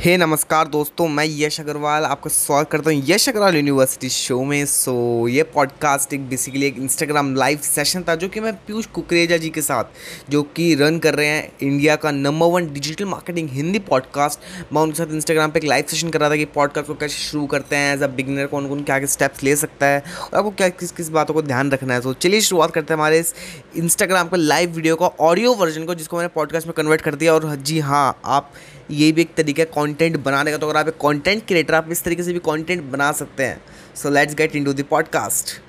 हे hey, नमस्कार दोस्तों मैं यश अग्रवाल आपका स्वागत करता हूँ यश अग्रवाल यूनिवर्सिटी शो में। सो ये पॉडकास्ट एक बेसिकली एक इंस्टाग्राम लाइव सेशन था जो कि मैं पीयूष कुकरेजा जी के साथ जो कि रन कर रहे हैं इंडिया का number one digital marketing Hindi podcast मैं उनके साथ इंस्टाग्राम पे एक लाइव सेशन कर रहा था कि पॉडकास्ट को कैसे शुरू करते हैं एज अ बिगनर कौन कौन क्या क्या स्टेप्स ले सकता है और आपको क्या किस किस बातों को ध्यान रखना है। तो चलिए शुरुआत करते हैं हमारे इस इंस्टाग्राम के लाइव वीडियो का ऑडियो वर्जन को जिसको मैंने पॉडकास्ट में कन्वर्ट कर दिया और जी हाँ आप ये भी एक तरीका है कंटेंट बनाने का। तो अगर आप एक कंटेंट क्रिएटर आप इस तरीके से भी कंटेंट बना सकते हैं। So let's get into the podcast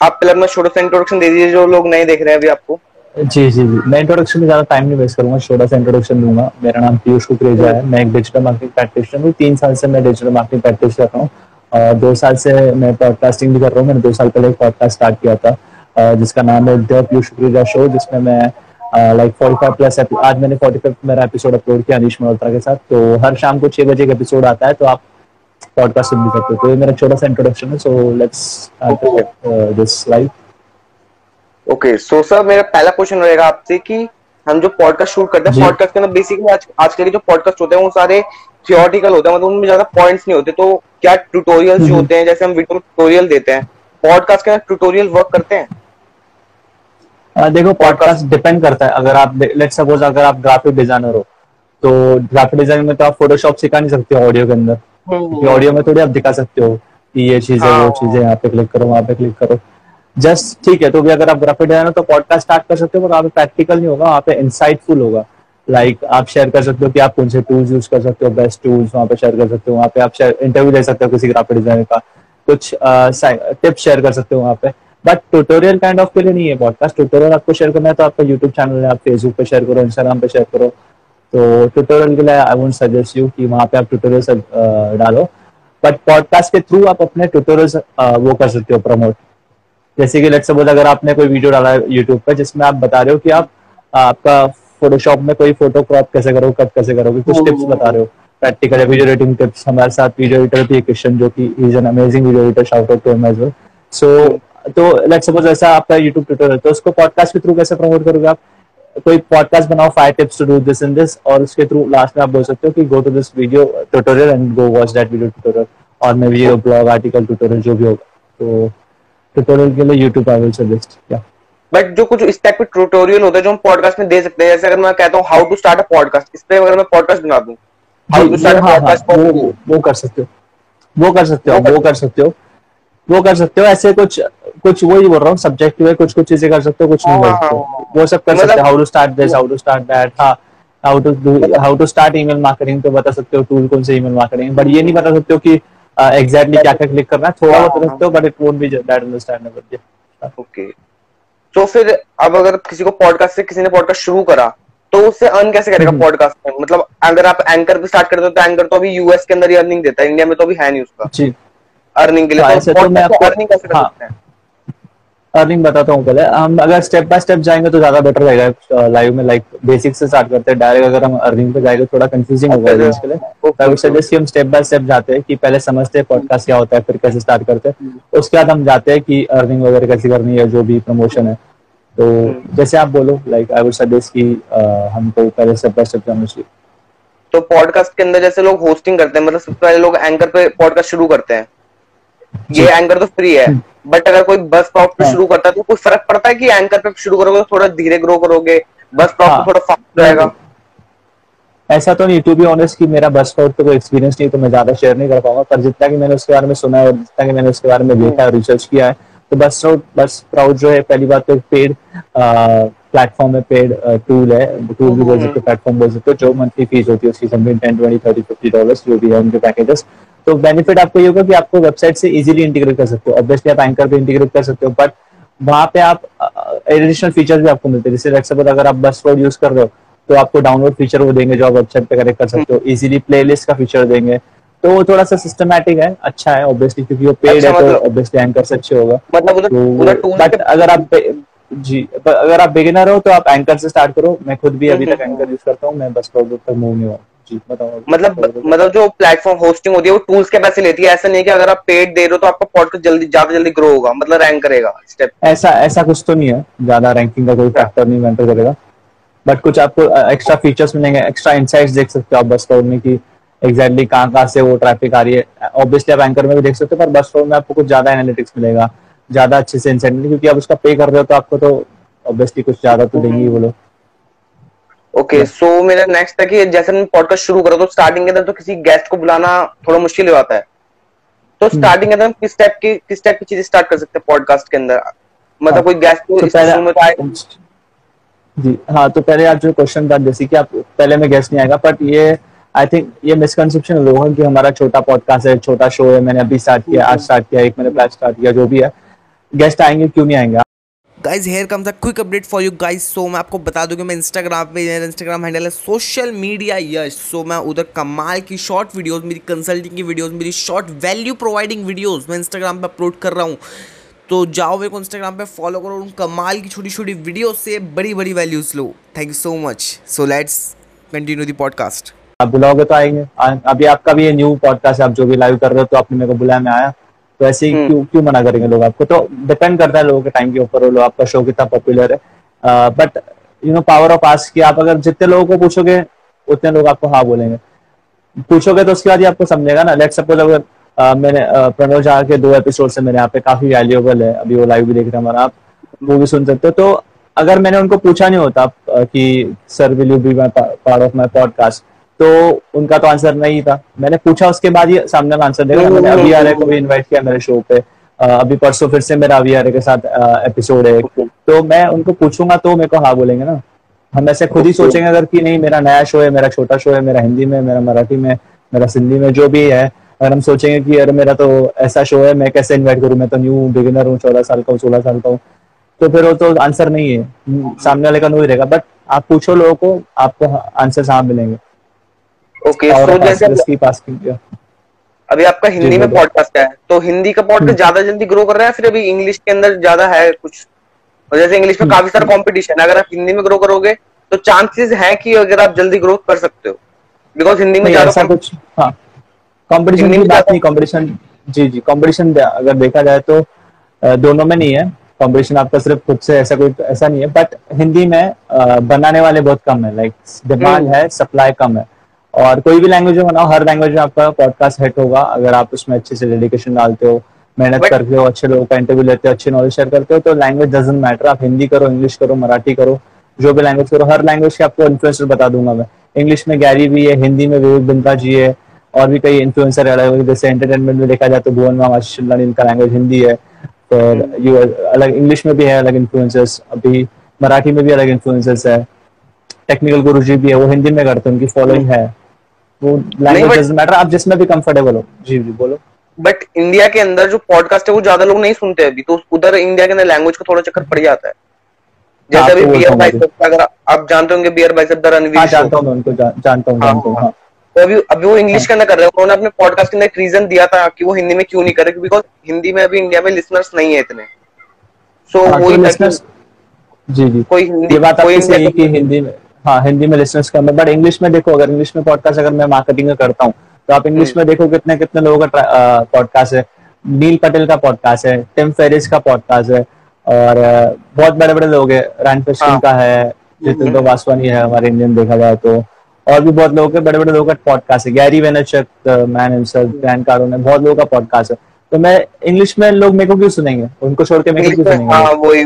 आप पहले अपना छोटा सा इंट्रोडक्शन दे दीजिए जो लोग नहीं देख रहे हैं अभी आपको। जी जी जी। मैं इंट्रोडक्शन में ज़्यादा टाइम नहीं वेस्ट करूँगा छोटा सा इंट्रोडक्शन दूँगा। मेरा नाम पीयूष कुकरेजा है। मैं एक डिजिटल मार्केटिंग प्रैक्टिशनर हूँ। तीन साल से मैं डिजिटल मार्केटिंग प्रैक्टिस कर रहा हूँ। और दो साल से मैं पॉडकास्टिंग भी कर रहा हूँ। मैंने दो साल पहले एक पॉडकास्ट स्टार्ट किया था। जिसका नाम है द पीयूष कुकरेजा शो जिसमें मैं लाइक फोर्टी फाइव प्लस आज मैंने फोर्टी फाइव मेरा एपिसोड अपलोड किया अनिश मल्होत्रा के साथ तो हर शाम को छह बजे का एपिसोड आता है तो आप पॉडकास्ट सुन भी सकते हो। तो ये मेरा छोटा सा इंट्रोडक्शन है so let's this live okay so sir मेरा पहला क्वेश्चन रहेगा आपसे कि हम जो पॉडकास्ट शूट करते हैं पॉडकास्ट के अंदर बेसिकली आज आजकल के जो पॉडकास्ट होते हैं वो सारे थियोरटिकल होते हैं मतलब उनमें ज़्यादा पॉइंट्स नहीं होते तो क्या ट्यूटोरियल्स जो हम्म। होते हैं जैसे हम वीडियो ट्यूटोरियल देते हैं पॉडकास्ट के अंदर ट्यूटोरियल वर्क करते हैं? देखो पॉडकास्ट डिपेंड करता है। अगर आप लेट सपोज़ अगर आप ग्राफिक डिज़ाइनर हो तो ग्राफिक डिज़ाइन में तो आप फोटोशॉप सिखा नहीं सकते ऑडियो के अंदर। Audio hmm. में थोड़ी आप दिखा सकते हो कि ये चीज़ है वो हाँ। चीज़ है यहाँ पे क्लिक करो वहाँ पे क्लिक करो। जस्ट ठीक है तो भी अगर आप ग्राफिक डिज़ाइनर तो पॉडकास्ट स्टार्ट कर सकते हो पर पे प्रैक्टिकल नहीं होगा वहाँ पे इंसाइटफुल होगा। लाइक like, आप शेयर कर सकते हो कि आप कौन से टूल्स यूज़ कर सकते हो बेस्ट टूल्स वहाँ पे शेयर कर सकते हो वहाँ पे आप इंटरव्यू ले सकते हो किसी ग्राफिक डिज़ाइनर का। कुछ टिप्स शेयर कर सकते हो वहाँ पे। बट ट्यूटोरियल काइंड ऑफ़ के लिए नहीं है पॉडकास्ट ट्यूटोरियल आपको शेयर करना है तो आपका यूट्यूब चैनल है आप फेसबुक पे शेयर करो इंस्टाग्राम पे शेयर करो. तो ट्यूटोरियल के लिए आई वोंट सजेस्ट यू कि वहाँ पे आप ट्यूटोरियल डालो. बट पॉडकास्ट के थ्रू आप अपने ट्यूटोरियल वो कर सकते हो प्रमोट जैसे कि लेट सपोज़ अगर आपने कोई वीडियो डाला है यूट्यूब पर जिसमें आप बता रहे हो कि आप आपका फोटोशॉप में कोई फ़ोटो क्रॉप कैसे करो कट कैसे करोगे कुछ टिप्स बता रहे हो. प्रैक्टिकल वीडियो एडिटिंग टिप्स हमारे साथ वीडियो एडिटर भी क्वेश्चन जो कि is an amazing video editor shout out to him as well so तो लेट सपोज़ ऐसा आपका यूट्यूब ट्यूटोरियल तो उसको पॉडकास्ट के थ्रू कैसे प्रमोट करोगे आप? कोई पॉडकास्ट बनाओ five tips to do this in this और उसके थ्रू लास्ट में आप बोल सकते हो कि go to this video tutorial and go watch that video tutorial और maybe blog article tutorial जो भी होगा। तो ट्यूटोरियल के लिए यूट्यूब आई विल सजेस्ट या बट जो कुछ इस टाइप के ट्यूटोरियल होते हैं जो हम पॉडकास्ट में दे सकते हैं जैसे अगर मैं कहता हूँ how to start a podcast इस पे अगर मैं पॉडकास्ट बना दूँ how to start a podcast वो कर सकते हो। वो कर सकते हो वो कर सकते हो। वो कर सकते हो ऐसे कुछ कुछ वही बोल रहा हूँ सब्जेक्टिव है कुछ कुछ चीज़ें कर सकते हो कुछ नहीं कर सकते। हाँ। वो सब कर सकते how to start this how to start that हाँ। How to do how to start email marketing तो बता सकते हो टूल कौन से ईमेल मार्केटिंग बट ये नहीं बता सकते हो कि एग्जैक्टली क्या क्या क्लिक करना है। थोड़ा बहुत बता सकते हो but it won't be that understandable okay तो फिर अब अगर किसी को पॉडकास्ट से किसी ने पॉडकास्ट शुरू करा तो उससे अर्न कैसे करेगा पॉडकास्ट हम्म। में? मतलब अगर आप एंकर पे स्टार्ट करते हो तो एंकर तो अभी यूएस के अंदर ही अर्निंग देता है इंडिया में तो अभी है नहीं उसका। जी। अर्निंग के लिए तो, तो तो मैं आपको अर्निंग कैसे कर हाँ, सकते हैं? अर्निंग बताता हूँ पहले। हम अगर स्टेप बाय स्टेप जाएँगे तो ज़्यादा बेटर रहेगा। लाइव में लाइक बेसिक से स्टार्ट करते हैं। डायरेक्ट अगर हम अर्निंग पे जाएँगे थोड़ा कंफ्यूजिंग होगा ऑडियंस के लिए। आई वुड सजेस्ट कि हम स्टेप बाय स्टेप जाते हैं कि पहले समझते हैं पॉडकास्ट क्या होता है फिर कैसे स्टार्ट करते हैं। हम्म। उसके बाद हम जाते हैं कि अर्निंग वगैरह कैसे करनी है जो भी प्रमोशन है। तो हम्म। जैसे आप बोलो लाइक आई वुड सजेस्ट कि हमको पहले स्टेप बाय स्टेप जाना चाहिए। तो पॉडकास्ट के अंदर जैसे लोग होस्टिंग करते हैं मतलब सबसे पहले लोग एंकर पे पॉडकास्ट शुरू करते हैं। ये एंकर तो फ्री है बट अगर कोई बस स्टॉप पे हाँ। शुरू करता है तो कुछ फ़र्क पड़ता है कि एंकर पे शुरू करोगे तो थोड़ा धीरे ग्रो करोगे? बस स्टॉप हाँ, थोड़ा फास्ट रहेगा। ऐसा तो नहीं टू बी ऑनेस्ट कि मेरा बस स्टॉप पे कोई एक्सपीरियंस नहीं तो मैं ज़्यादा शेयर नहीं कर पाऊँगा पर जितना कि मैंने उसके बारे में सुना है और जितना कि मैंने उसके बारे में देखा है रिसर्च किया है तो बस बस प्राउड जो है पहली बात तो पेड प्लेटफॉर्म है पेड टूल है टूल भी बोल सकते प्लेटफॉर्म बोल सकते हो जो मंथली फ़ीस होती है उसकी something ten twenty thirty fifty dollar जो भी है उनके पैकेजेस तो बेनिफिट आपको ये होगा कि आपको वेबसाइट से इजीली इंटीग्रेट कर सकते हो। ऑब्वियसली आप एंकर पे इंटीग्रेट कर सकते हो बट वहाँ पे आप एडिशनल फीचर भी आपको मिलते हैं। जैसे सपोज़ अगर आप बस रोड यूज़ कर रहे हो तो आपको डाउनलोड फीचर वो देंगे जो आप वेबसाइट पे कनेक्ट कर सकते हो। इजीली प्लेलिस्ट का फीचर देंगे। तो वो थोड़ा सा सिस्टमैटिक है अच्छा है ऑब्वियसली क्योंकि वो पेड अच्छा, है तो ऑब्वियसली एंकर से अच्छे होगा। मतलब बट तो अगर आप जी पर अगर आप बिगिनर हो तो आप एंकर से स्टार्ट करो। मैं खुद भी अभी तक एंकर यूज़ करता हूँ मैं बस प्रोडक्ट तक मूव नहीं हुआ। जी मतलब मतलब जो प्लेटफॉर्म होस्टिंग होती है वो टूल्स के पैसे लेती है। ऐसा नहीं है कि अगर आप पेड दे रहे हो तो आपका पॉडकास्ट जल्दी ज़्यादा जल्दी ग्रो होगा। मतलब रैंक करेगा स्टेप ऐसा ऐसा कुछ तो नहीं है। ज़्यादा रैंकिंग का कोई फैक्टर नहीं मैटर करेगा। बट कुछ आपको एक्स्ट्रा फीचर्स मिलेंगे एक्स्ट्रा इनसाइट्स देख सकते हो आप बस में कि एग्जैक्टली कहाँ कहाँ से वो ट्रैफ़िक आ रही है। ऑब्वियसली आप एंकर में भी देख सकते हो पर बस रोड में आपको कुछ ज़्यादा एनालिटिक्स मिलेगा। ज़्यादा अच्छे से इंसेंट क्योंकि आप उसका पे कर रहे हो तो आपको तो ऑब्वियसली कुछ ज़्यादा तो देंगे वो लोग। ओके सो मेरा नेक्स्ट है कि जैसे मैं पॉडकास्ट शुरू करा तो स्टार्टिंग के अंदर तो किसी गेस्ट को बुलाना थोड़ा मुश्किल हो जाता है। तो स्टार्टिंग हम्म। के अंदर किस टाइप की किस टाइप की चीज़ें स्टार्ट कर सकते हैं पॉडकास्ट के अंदर? मतलब हाँ। कोई गेस्ट को तो इस में तो आए जी हाँ तो पहले आप जो क्वेश्चन था जैसे कि आप पहले में गेस्ट नहीं आएगा बट ये आई थिंक ये मिसकंसेप्शन लोगों की हमारा छोटा पॉडकास्ट है छोटा शो है मैंने अभी स्टार्ट किया आज स्टार्ट किया एक महीने पहले स्टार्ट किया जो भी है। गेस्ट आएँगे क्यों नहीं आएँगे guys here comes a quick update for you guys so मैं आपको बता दूँ कि मैं इंस्टाग्राम पे मेरा इंस्टाग्राम हैंडल है सोशल मीडिया यश सो मैं उधर कमाल की शॉर्ट वीडियोस मेरी कंसल्टिंग की वीडियोस मेरी शॉर्ट वैल्यू प्रोवाइडिंग वीडियोस मैं इंस्टाग्राम पे अपलोड कर रहा हूँ। तो जाओ मेरे को इंस्टाग्राम पे फॉलो करो उन कमाल की छोटी छोटी वीडियो से बड़ी बड़ी values low. Thank you so much so let's continue the podcast आप बुलाओगे तो आएँगे। अभी आपका भी ये न्यू पॉडकास्ट आप जो भी लाइव कर रहे हो तो आपने मेरे को बुलाया मैं आया। तो ऐसे ही हम्म। क्यों क्यों मना करेंगे लोग आपको? तो डिपेंड करता है लोगों के टाइम के ऊपर वो लोग आपका शो कितना पॉपुलर है। But you know power of ask कि आप अगर जितने लोगों को पूछोगे उतने लोग आपको हाँ बोलेंगे। पूछोगे तो उसके बाद ही आपको समझेगा ना। लेट सपोज़ अगर मैंने प्रणव झा के दो एपिसोड से मेरे यहाँ पे काफ़ी वैल्यूएबल है। अभी वो लाइव भी देख रहे हैं हमारा आप वो भी सुन सकते हो। तो अगर मैंने उनको पूछा नहीं होता कि sir will you be my part of my podcast तो उनका तो आंसर नहीं था। मैंने पूछा उसके बाद ही सामने आंसर देगा मैंने अभी आ को भी इन्वाइट किया मेरे शो पे। अभी परसों फिर से मेरा अभी आ के साथ एपिसोड है तो मैं उनको पूछूँगा तो मेरे को हाँ बोलेंगे ना। हम ऐसे खुद ही सोचेंगे अगर कि नहीं मेरा नया शो है मेरा छोटा शो है मेरा हिंदी में मेरा मराठी में मेरा सिंधी में जो भी है। अगर हम सोचेंगे कि अरे मेरा तो ऐसा शो है मैं कैसे इन्वाइट करूँ? मैं तो न्यू बिगिनर हूँ चौदह साल का हूँ सोलह साल का हूँ। तो फिर वो तो आंसर नहीं है। सामने वाले का नहीं रहेगा। बट आप पूछो लोगों को आपको आंसर हाँ मिलेंगे। ओके सो जैसे अभी आपका हिंदी में पॉडकास्ट है तो हिंदी का पॉडकास्ट हम्म। ज़्यादा जल्दी ग्रो कर रहा है फिर अभी इंग्लिश के अंदर ज़्यादा है कुछ? और जैसे इंग्लिश में हम्म। काफ़ी सारा कंपटीशन है अगर आप हिंदी में ग्रो करोगे तो चांसेस है कि अगर आप जल्दी ग्रोथ कर सकते हो। बिकॉज़ हिंदी में ज़्यादा कुछ हाँ। कंपटीशन की बात नहीं कंपटीशन जी जी कंपटीशन अगर देखा जाए तो दोनों में नहीं है। कंपटीशन आपका सिर्फ़ खुद से ऐसा कोई ऐसा नहीं है। बट हिंदी में बनाने वाले बहुत कम है। Like demand hmm. है सप्लाई कम है। और कोई भी लैंग्वेज में बनाओ हर लैंग्वेज में आपका पॉडकास्ट हिट होगा। अगर आप उसमें अच्छे से डेडिकेशन डालते हो मेहनत करते हो अच्छे लोगों का इंटरव्यू लेते हो अच्छी नॉलेज शेयर करते हो तो लैंग्वेज डजेंट मैटर आप हिंदी करो इंग्लिश करो मराठी करो जो भी लैंग्वेज करो हर लैंग्वेज के आपको इन्फ्लुएंसर बता दूँगा मैं। इंग्लिश में गैरी भी है हिंदी में विवेक बिंदा जी है और भी कई इन्फ्लुएंसर अलग जैसे एंटरटेनमेंट में देखा जाए तो भुवन माम आशीष इनका लैंग्वेज हिंदी है। फिर यू अलग इंग्लिश में भी है अलग इन्फ्लुएंसर्स अभी मराठी में भी अलग इन्फ्लुएंसर्स है। टेक्निकल गुरु जी भी है वो हिंदी में करते हैं उनकी फॉलोइंग है। वो लैंग्वेज मैटर आप जिसमें भी कंफर्टेबल हो। जी जी बोलो। बट इंडिया के अंदर जो पॉडकास्ट है वो ज़्यादा लोग नहीं सुनते अभी तो उधर इंडिया के अंदर लैंग्वेज का थोड़ा चक्कर पड़ जाता है। जैसे अभी बियर बाइसेप अगर आप जानते होंगे बियर बाइसेप द रणवीर हाँ, जानता हूँ उनको जानता हूँ जानता हूँ हाँ। तो अभी अभी वो इंग्लिश हाँ। के अंदर कर रहे हैं उन्होंने अपने पॉडकास्ट के अंदर एक रीजन दिया था कि वो हिंदी में क्यों नहीं कर रहे बिकॉज़ हिंदी में अभी इंडिया में लिसनर्स नहीं है इतने। सो वो लिसनर्स जी जी। कोई हिंदी बात आपकी सही है कि हिंदी में हाँ हिंदी में लिसनर्स कम है बट इंग्लिश में देखो अगर इंग्लिश में पॉडकास्ट अगर मैं मार्केटिंग करता हूँ तो आप इंग्लिश हम्म। में देखो कितने कितने लोगों का पॉडकास्ट है नील पटेल का पॉडकास्ट है टिम फेरिस का पॉडकास्ट है और बहुत बड़े बड़े लोग है रैन हाँ। का है जितेंद्र हम्म। वासवानी है हमारे इंडियन देखा जाए तो और भी बहुत लोगों के बड़े बड़े लोगों का पॉडकास्ट है Gary Vaynerchuk man himself Grant Cardone है बहुत लोगों का पॉडकास्ट है तो मैं इंग्लिश में लोग मेरे को क्यों सुनेंगे? उनको छोड़ के मेरे को क्यों सुनेंगे? हाँ, वही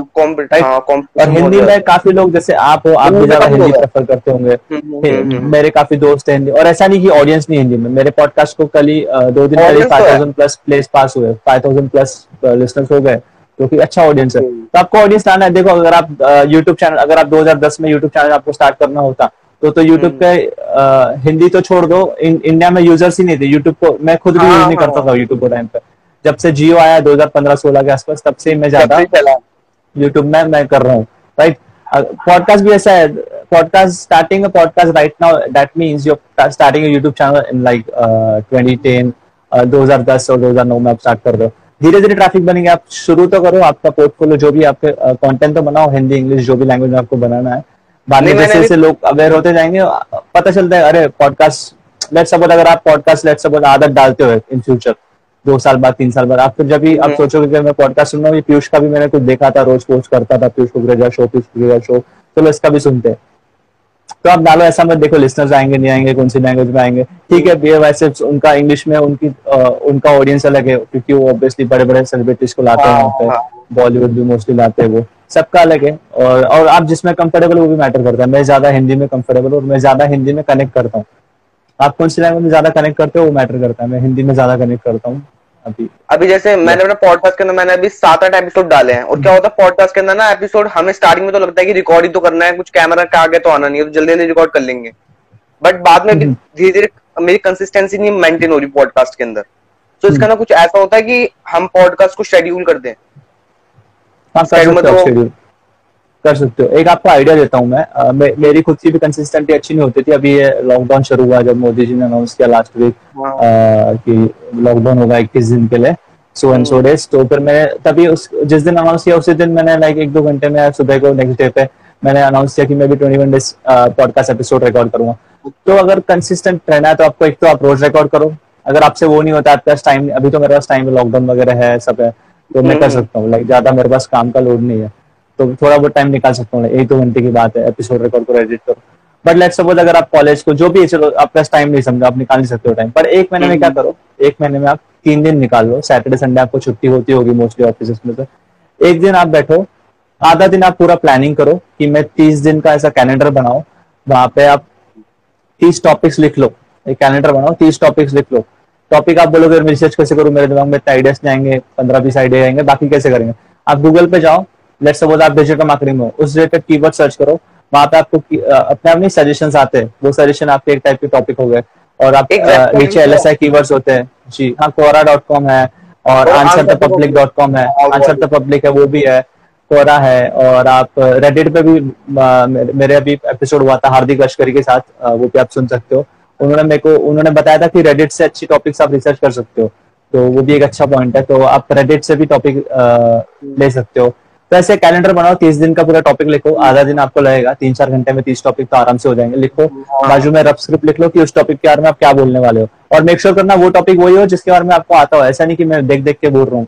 हाँ, और हिंदी में काफ़ी लोग जैसे आप हो आप भी ज़्यादा हिंदी प्रेफर करते होंगे। हम्म, हम्म, हम्म, मेरे काफ़ी दोस्त हैं हिंदी और ऐसा नहीं कि ऑडियंस नहीं हिंदी में। मेरे पॉडकास्ट को कल ही दो दिन पहले five thousand plus plays pass हुए। फाइव थाउज़ेंड प्लस लिसनर्स हो गए जो कि अच्छा ऑडियंस है। तो आपको ऑडियंस लाना है। देखो अगर आप यूट्यूब चैनल अगर आप 2010 में यूट्यूब चैनल आपको स्टार्ट करना होता तो तो यूट्यूब पे हिंदी तो छोड़ दो। इंडिया में यूज़र्स ही नहीं थे। यूट्यूब को मैं खुद भी यूज़ हाँ, नहीं करता था यूट्यूब को टाइम पे। जब से जियो आया 2015-16 के आसपास तब से मैं ज़्यादा यूट्यूब में मैं कर रहा हूँ राइट पॉडकास्ट भी ऐसा है podcast starting podcast right now that means you starting YouTube channel in like 2010 2010 और 2009 में आप स्टार्ट कर रहे हो। धीरे धीरे ट्रैफ़िक बनेंगे आप शुरू तो करो आपका पोर्टफोलियो जो भी आपके कंटेंट तो बनाओ हिंदी इंग्लिश जो भी लैंग्वेज में आपको बनाना है। में जैसे जैसे लोग अवेयर होते जाएँगे पता चलता है अरे पॉडकास्ट लेट सपोज़ अगर आप पॉडकास्ट लेट सपोज़ आदत डालते हो इन फ्यूचर दो साल बाद तीन साल बाद। आप फिर जब भी आप हम्म। सोचोगे कि मैं पॉडकास्ट सुन रहा हूँ पीयूष का भी मैंने कुछ देखा था रोज पोस्ट करता था पीयूष कुकरेजा शो पीयूष कुकरेजा शो चलो इसका भी सुनते हैं। तो आप डालो ऐसा मत देखो लिस्टनर्स आएँगे नहीं आएँगे कौन सी लैंग्वेज में आएँगे। ठीक है बी वैसे उनका इंग्लिश में उनकी आ, उनका ऑडियंस अलग है क्योंकि वो ऑब्वियसली बड़े बड़े सेलिब्रिटीज को लाते हैं पे बॉलीवुड भी मोस्टली लाते हैं वो। सबका अलग है और और आप जिसमें कंफर्टेबल वो भी मैटर करता है। मैं ज़्यादा हिंदी में कंफर्टेबल और मैं ज़्यादा हिंदी में कनेक्ट करता हूँ। आप कौन सी लैंग्वेज में ज़्यादा कनेक्ट करते हो? वो मैटर करता है। मैं हिंदी में ज़्यादा कनेक्ट करता हूँ। अभी अभी जैसे मैंने अपने पॉडकास्ट के अंदर मैंने अभी सात आठ एपिसोड डाले हैं। और क्या होता है पॉडकास्ट के अंदर ना एपिसोड हमें स्टार्टिंग में तो लगता है कि रिकॉर्ड ही तो करना है कुछ कैमरा का आगे तो आना नहीं है तो जल्दी जल्दी रिकॉर्ड कर लेंगे। बट बाद में हम्म। धीरे धीरे मेरी कंसिस्टेंसी नहीं मेंटेन हो रही पॉडकास्ट के अंदर। तो इसका हम्म। ना कुछ ऐसा होता है कि हम पॉडकास्ट को शेड्यूल कर दें। हाँ, कर सकते हो। एक आपको आइडिया देता हूँ मैं। आ, मे, मेरी खुद की भी कंसिस्टेंटी अच्छी नहीं होती थी। अभी ये लॉकडाउन शुरू हुआ जब मोदी जी ने अनाउंस किया लास्ट वीक कि लॉकडाउन होगा इक्कीस दिन के लिए। सो एंड सो डेज़ तो फिर मैंने तभी उस जिस दिन अनाउंस किया उसी दिन मैंने लाइक एक दो घंटे में सुबह को नेक्स्ट डे पे। मैंने अनाउंस किया कि मैं भी twenty one days podcast episode record करूँगा। तो अगर कंसिस्टेंट रहना है तो आपको एक तो आप रोज रिकॉर्ड करो। अगर आपसे वो नहीं होता आपके पास टाइम अभी तो मेरे पास टाइम लॉकडाउन वगैरह है सब है। तो मैं कर हम्म। सकता हूँ। लाइक ज़्यादा मेरे पास काम का लोड नहीं है। तो थोड़ा बहुत टाइम निकाल सकता हूँ। एक दो घंटे की बात है एपिसोड रिकॉर्ड करो एडिट करो। बट लेट सपोज़ अगर आप कॉलेज को, जो भी चलो आपके पास टाइम नहीं समझा, आप निकाल नहीं सकते हो टाइम पर एक महीने में क्या करो? एक महीने में आप तीन दिन निकाल लो। सैटरडे संडे आपको छुट्टी होती होगी मोस्टली ऑफ़िस में से एक दिन आप बैठो, आधा दिन आप पूरा प्लानिंग करो कि मैं तीस दिन का ऐसा कैलेंडर बनाओ वहाँ पे आप तीस टॉपिक्स लिख लो। एक कैलेंडर बनाओ, तीस टॉपिक्स लिख लो। टॉपिक आप बोलोगे रिसर्च कैसे करूँ? मेरे दिमाग में इतने आइडियाज़ नहीं आएँगे, पंद्रह बीस आइडिया आएँगे, बाकी कैसे करेंगे? आप गूगल पे जाओ लेट सपोज़ आप डिजिटल मार्केटिंग में उस रिलेटेड कीवर्ड सर्च करो वहाँ पे आपको अपने अपने सजेशन आते हैं। वो सजेशन आपके एक टाइप के टॉपिक हो गए। और आप नीचे एल एस आई कीवर्ड्स होते हैं। जी हाँ कोरा डॉट कॉम है और answer the public dot com है। आंसर द पब्लिक है वो भी है। कोरा है और आप रेडिट पे भी मेरे अभी एपिसोड हुआ था हार्दिक लश्करी के साथ वो भी आप सुन सकते हो। उन्होंने मेरे को उन्होंने बताया था कि रेडिट से अच्छी टॉपिक्स आप रिसर्च कर सकते हो। तो वो भी एक अच्छा पॉइंट है। तो आप रेडिट से भी टॉपिक ले सकते हो। तो ऐसे कैलेंडर बनाओ तीस दिन का पूरा टॉपिक लिखो आधा दिन आपको लगेगा तीन चार घंटे में तीस टॉपिक तो आराम से हो जाएँगे लिखो। बाजू में रफ स्क्रिप्ट लिख लो कि उस टॉपिक के बारे में आप क्या बोलने वाले हो। और मेक श्योर sure करना वो टॉपिक वही हो जिसके बारे में आपको आता हो। ऐसा नहीं कि मैं देख देख के बोल रहा हूँ।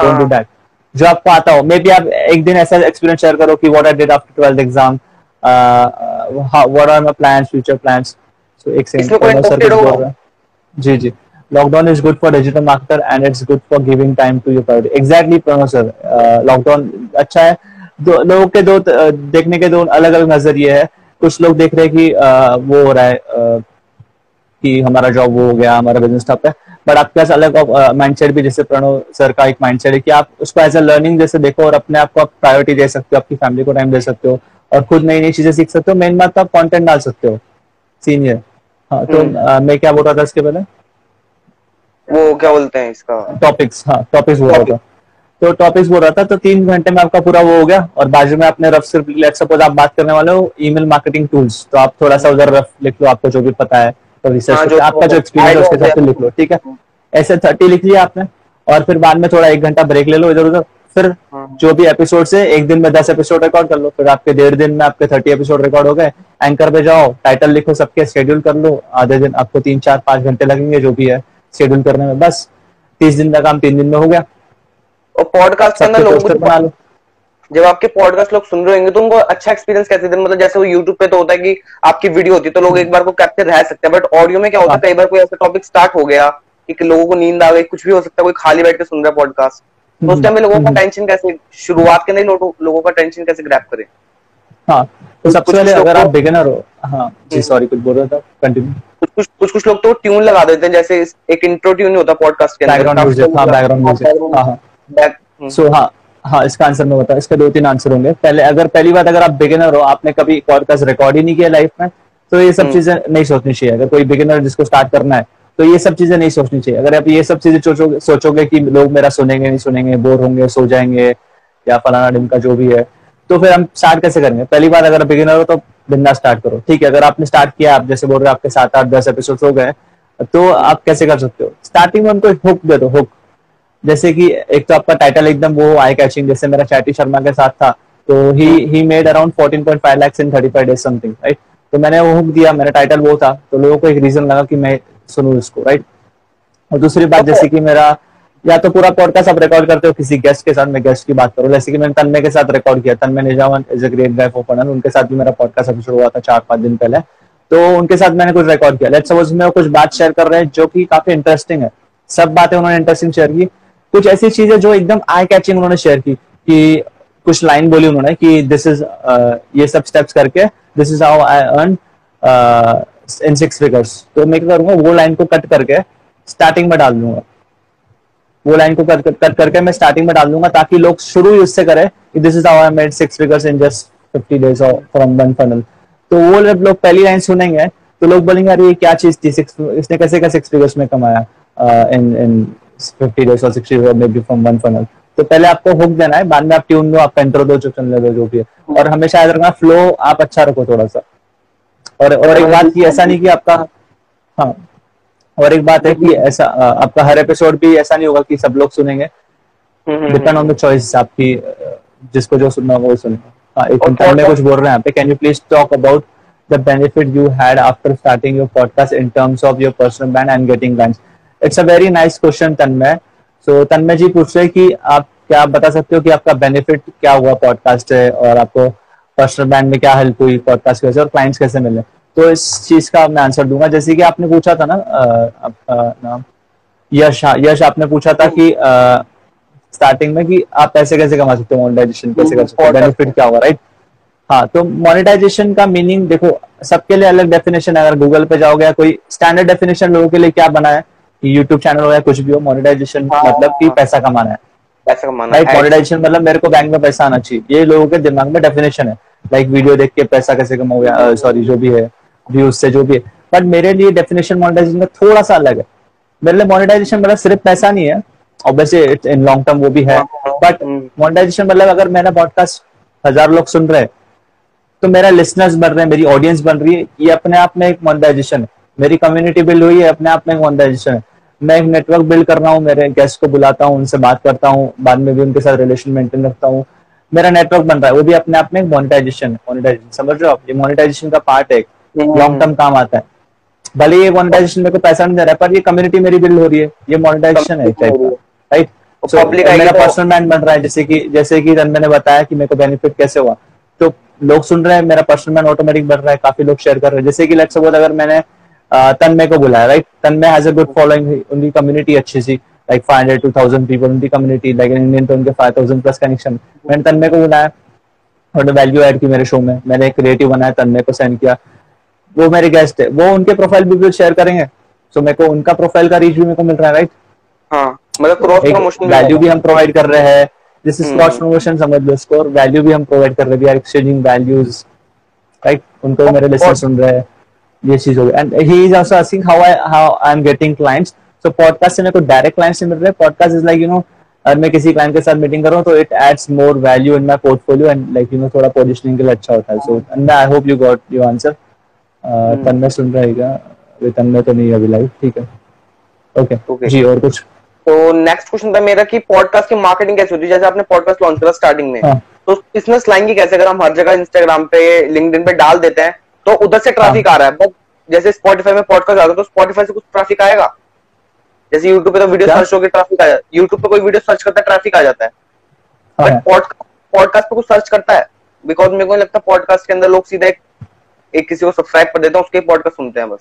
डोंट डू दैट जो आपको आता हो मे बी आप एक दिन ऐसा एक्सपीरियंस शेयर करो कि what I did after twelfth exam what are my plans future एक सेकंड जी। जी lockdown is good for digital marketer and it's good for giving time to your priority exactly Pranav sir lockdown अच्छा है। दो लोगों के दो देखने के दो अलग अलग नज़रिए है। कुछ लोग देख रहे हैं कि आ, वो हो रहा है आ, कि हमारा जॉब वो हो गया हमारा बिज़नेस ठप है। बट आपके पास अलग माइंडसेट भी जैसे प्रणव सर का एक माइंडसेट है कि आप उसको एज अ लर्निंग जैसे देखो और अपने आप को आप प्रायोरिटी दे सकते हो आपकी फैमिली को टाइम दे सकते हो और खुद नई नई चीज़ें सीख सकते हो। मेन बात तो आप कॉन्टेंट डाल सकते हो। सीनियर हाँ तो हम्म। मैं क्या बोल रहा था इसके पहले? वो क्या बोलते हैं इसका? टॉपिक्स हाँ टॉपिक्स बोल रहा था तो टॉपिक्स बोल रहा था तो तीन घंटे में आपका पूरा वो हो गया और बाजू में आपने रफ सिर्फ़ लेट सपोज़ आप बात करने वाले हो ईमेल मार्केटिंग टूल्स तो आप थोड़ा सा उधर रफ लिख लो आपको जो भी पता है तो रिसर्च हाँ, आपका जो एक्सपीरियंस है उसके हिसाब से लिख लो ठीक है? ऐसे थर्टी लिख लिया आपने और फिर बाद में थोड़ा एक घंटा ब्रेक ले लो इधर उधर फिर हाँ। जो भी एपिसोड से एक दिन में दस एपिसोड रिकॉर्ड कर लो फिर आपके डेढ़ दिन में आपके थर्टी एपिसोड रिकॉर्ड हो गए एंकर पे जाओ टाइटल लिखो सबके शेड्यूल कर लो आधे दिन आपको तीन चार पाँच घंटे लगेंगे जो भी है। शेड्यूल करने में। बस तीस दिन का काम तीन दिन में हो गया। और पॉडकास्ट के अंदर लोग बना लो। जब आपके पॉडकास्ट लोग सुन रहे होंगे तो उनको अच्छा एक्सपीरियंस कैसे दे मतलब जैसे वो यूट्यूब पे तो होता है कि आपकी वीडियो होती है तो लोग एक बार को कैप्चर रह सकते हैं। बट ऑडियो में क्या होता है हाँ। कई बार कोई ऐसा टॉपिक स्टार्ट हो गया कि लोगों को नींद आ गई कुछ भी हो सकता है कोई खाली बैठ के सुन रहा है पॉडकास्ट तो उस टाइम में लोगों का टेंशन हम्म। कैसे शुरुआत के अंदर लोगों का टेंशन कैसे ग्रैप करें? हाँ तो सबसे पहले अगर आप बिगिनर हो हाँ जी सॉरी हम्म। कुछ बोल रहा था कंटिन्यू कुछ कुछ कुछ लोग तो ट्यून लगा देते हैं जैसे एक इंट्रो ट्यून होता पॉडकास्ट के अंदर। बैकग्राउंड म्यूज़िक हाँ बैकग्राउंड म्यूज़िक हाँ हाँ। सो हाँ हाँ इसका आंसर मैं बता इसके दो तीन आंसर होंगे। पहले अगर पहली बात अगर आप बिगिनर हो आपने कभी पॉडकास्ट रिकॉर्ड ही नहीं किया लाइफ में तो ये सब हम्म। चीज़ें नहीं सोचनी चाहिए। अगर कोई बिगिनर जिसको स्टार्ट करना है तो ये सब चीज़ें नहीं सोचनी चाहिए। अगर आप ये सब चीज़ें सोचोगे सोचोगे कि लोग मेरा सुनेंगे नहीं सुनेंगे बोर होंगे सो जाएँगे या फलाना डिम का जो भी है तो फिर हम स्टार्ट कैसे करेंगे? पहली बार अगर बिगिनर हो तो बिंदा स्टार्ट करो। ठीक है अगर आपने स्टार्ट किया आप जैसे बोल रहे हो आपके सात आठ दस एपिसोड हो गए तो आप कैसे कर सकते हो? स्टार्टिंग में उनको हुक दे दो हुक जैसे कि एक तो आपका टाइटल एकदम वो आई कैचिंग जैसे मेरा चैटी शर्मा के साथ था तो he he made around 14.5 lakh in 35 days something right तो मैंने वो हुक दिया मेरा टाइटल वो था तो लोगों को एक रीजन लगा कि मैं सुनू इसको राइट और दूसरी बात जैसे कि मेरा या तो पूरा पॉडकास्ट आप रिकॉर्ड करते हो किसी गेस्ट के साथ मैं गेस्ट की बात करूँ। जैसे कि मैंने तन्मय के साथ रिकॉर्ड किया Tanmay Nizaman is a great guy opener उनके साथ भी मेरा पॉडकास्ट एपिसोड हुआ था चार पाँच दिन पहले। तो उनके साथ मैंने कुछ रिकॉर्ड किया। लेट्स सपोज़ में कुछ बात शेयर कर रहे हैं जो कि काफ़ी इंटरेस्टिंग है। सब बातें उन्होंने इंटरेस्टिंग शेयर की। कुछ ऐसी चीज़ें जो एकदम आई कैचिंग उन्होंने शेयर की कि कुछ लाइन बोली उन्होंने कि दिस इज़ uh, ये सब स्टेप्स करके this is how I earn in six figures तो मैं क्या करूँगा वो लाइन को कट करके स्टार्टिंग में डाल दूँगा। वो लाइन को कट कर, करके मैं स्टार्टिंग में डाल दूँगा ताकि लोग शुरू ही उससे करें कि this is I made six figures in just fifty days from one funnel तो वो जब लोग पहली लाइन सुनेंगे तो लोग बोलेंगे अरे ये क्या चीज़ थी? सिक्स इसने कैसे क्या सिक्स फिगर्स में कमाया? इन इन फिफ्टी डेज़ और sixty maybe from one funnel तो पहले आपको हुक देना है बाद में आप ट्यून दो आप पेंटर दो चलने दो जो भी है। और हमेशा याद रखना फ्लो आप अच्छा रखो थोड़ा सा। और और एक बात की ऐसा नहीं कि आपका हाँ। और एक बात है कि ऐसा आपका हर एपिसोड भी ऐसा नहीं होगा कि सब लोग सुनेंगे। डिपेंड ऑन द चॉइस आपकी जिसको जो सुनना वो सुनेगा हाँ एक इंटरव्यू में कुछ बोल रहे हैं यहाँ पे। Can you please talk about the benefit you had after starting your podcast in terms of your personal brand and getting brand it's a very nice question Tanmay so Tanmay ji पूछ रहे कि आप क्या आप बता सकते हो कि आपका बेनिफिट क्या हुआ पॉडकास्ट है और आपको पर्सनल बैंड में क्या हेल्प हुई पॉडकास्ट कैसे और क्लाइंट्स कैसे मिले? तो इस चीज़ का मैं आंसर दूँगा। जैसे कि आपने पूछा था ना नाम यश हाँ, यश आपने पूछा था कि स्टार्टिंग में कि आप पैसे कैसे कमा सकते हो मोनेटाइजेशन कैसे कर सकते हो बेनिफिट क्या होगा राइट हाँ तो मोनेटाइजेशन का मीनिंग देखो सबके लिए अलग डेफिनेशन है। अगर गूगल पे जाओगे या कोई स्टैंडर्ड डेफिनेशन लोगों के लिए क्या बना है यूट्यूब चैनल हो या कुछ भी हो मोनेटाइजेशन हाँ, मतलब कि हाँ। पैसा कमाना है। पैसा कमाना राइट मोनेटाइजेशन मतलब मेरे को बैंक में पैसा आना चाहिए। ये लोगों के दिमाग में डेफिनेशन है। लाइक वीडियो देख के पैसा कैसे कमाओ या सॉरी जो भी है। व्यूज़ से जो भी है। बट मेरे लिए डेफिनेशन मोनेटाइजेशन का थोड़ा सा अलग है। मेरे लिए मोनेटाइजेशन मतलब सिर्फ़ पैसा नहीं है। Obviously it's in long term वो भी है। बट मोनेटाइजेशन मतलब अगर मेरा पॉडकास्ट हज़ार लोग सुन रहे हैं तो मेरा लिसनर्स बढ़ रहे हैं मेरी ऑडियंस बन रही है। ये अपने आप में एक मोनेटाइजेशन है। मेरी कम्युनिटी बिल्ड हुई है अपने आप में एक मोनेटाइजेशन है। मैं एक नेटवर्क बिल्ड कर रहा हूँ मेरे गेस्ट को बुलाता हूँ उनसे बात करता हूँ बाद में भी उनके साथ रिलेशन मेंटेन रखता हूँ। मेरा नेटवर्क बन रहा है वो भी अपने आप में एक मोनिटाइजेशन है। मोनिटाइजेशन समझ रहे हो आप? ये मोनिटाइजेशन का पार्ट है लॉन्ग टर्म काम आता है। भले ये मोनिटाइजेशन मेरे को पैसा नहीं दे रहा है पर ये कम्युनिटी मेरी बिल्ड हो रही है। ये मोनिटाइजेशन है राइट सो मेरा पर्सनल मैन बन रहा है जैसे कि जैसे कि रन मैंने बताया कि मेरे को बेनिफिट कैसे हुआ। तो लोग सुन रहे हैं मेरा पर्सनल मैन ऑटोमेटिक बन रहा है काफ़ी लोग शेयर कर रहे हैं। जैसे कि लेट्स सपोज़ अगर मैंने तन्मय को बुलाया right Tanmay has a good following उनकी कम्युनिटी अच्छी सी। Like five hundred to thousand people उनकी कम्युनिटी लाइक इंडियन तो उनके फाइव थाउज़ेंड प्लस कनेक्शन मैंने तन्मय को बुलाया और वैल्यू ऐड की मेरे शो में। मैंने एक क्रिएटिव बनाया तन्मय को सेंड किया। वो मेरे गेस्ट है। वो उनके प्रोफ़ाइल भी शेयर करेंगे। सो मेरे को उनका प्रोफ़ाइल का रीच भी मेरे को मिल रहा है राइट हाँ मतलब क्रॉस प्रमोशन वैल्यू भी हम प्रोवाइड कर रहे हैं। दिस इज़ क्रॉस प्रमोशन समझ लो इसको और वैल्यू भी हम प्रोवाइड कर रहे हैं। We are exchanging values right उनको मेरे लिसनर सुन रहे हैं। ये चीज़ हो गई। And he is also asking how I how I am getting clients so podcast से मेरे को डायरेक्ट क्लाइंट से मिल रहे हैं। Podcast is like you know अगर मैं किसी क्लाइंट के साथ मीटिंग कर रहा हूँ तो it adds more value in my portfolio and like you know थोड़ा पोजिशनिंग के लिए अच्छा होता है। So I hope you got your answer Tanmay सुन रहेगा तन्मय तो नहीं अभी लाइव ठीक है। Okay okay. जी और कुछ? तो नेक्स्ट क्वेश्चन था मेरा कि पॉडकास्ट की मार्केटिंग कैसे होती है? जैसे आपने पॉडकास्ट लॉन्च करा स्टार्टिंग में हाँ. तो बिज़नेस लाएँगे कैसे? अगर हम हर जगह इंस्टाग्राम पे लिंक्डइन पे डाल देते हैं तो उधर से ट्रैफ़िक हाँ. आ रहा है। बट जैसे स्पॉटिफाई में पॉडकास्ट आता है तो स्पॉटिफाई से कुछ ट्रैफ़िक आएगा? जैसे यूट्यूब पे तो वीडियो सर्च होकर ट्रैफ़िक आ जाता है। यूट्यूब पे कोई वीडियो सर्च करता है ट्रैफ़िक आ जाता है। बट पॉडकास्ट पे कुछ सर्च करता है? बिकॉज़ मेरे को लगता है पॉडकास्ट के अंदर लोग सीधा एक, एक किसी को सब्सक्राइब कर देते हैं उसके पॉडकास्ट सुनते हैं बस।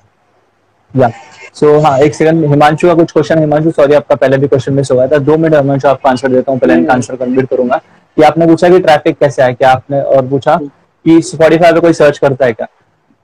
या। सो हाँ एक सेकंड हिमांशु का कुछ क्वेश्चन हिमांशु सॉरी आपका पहले भी क्वेश्चन मिस हो। गया था दो मिनट हिमांशु आपको आंसर देता हूँ। पहले इनका आंसर कंप्लीट करूँगा। कि आपने पूछा कि ट्रैफ़िक कैसे आए क्या आपने और पूछा कि स्पॉटिफाई पे कोई सर्च करता है क्या?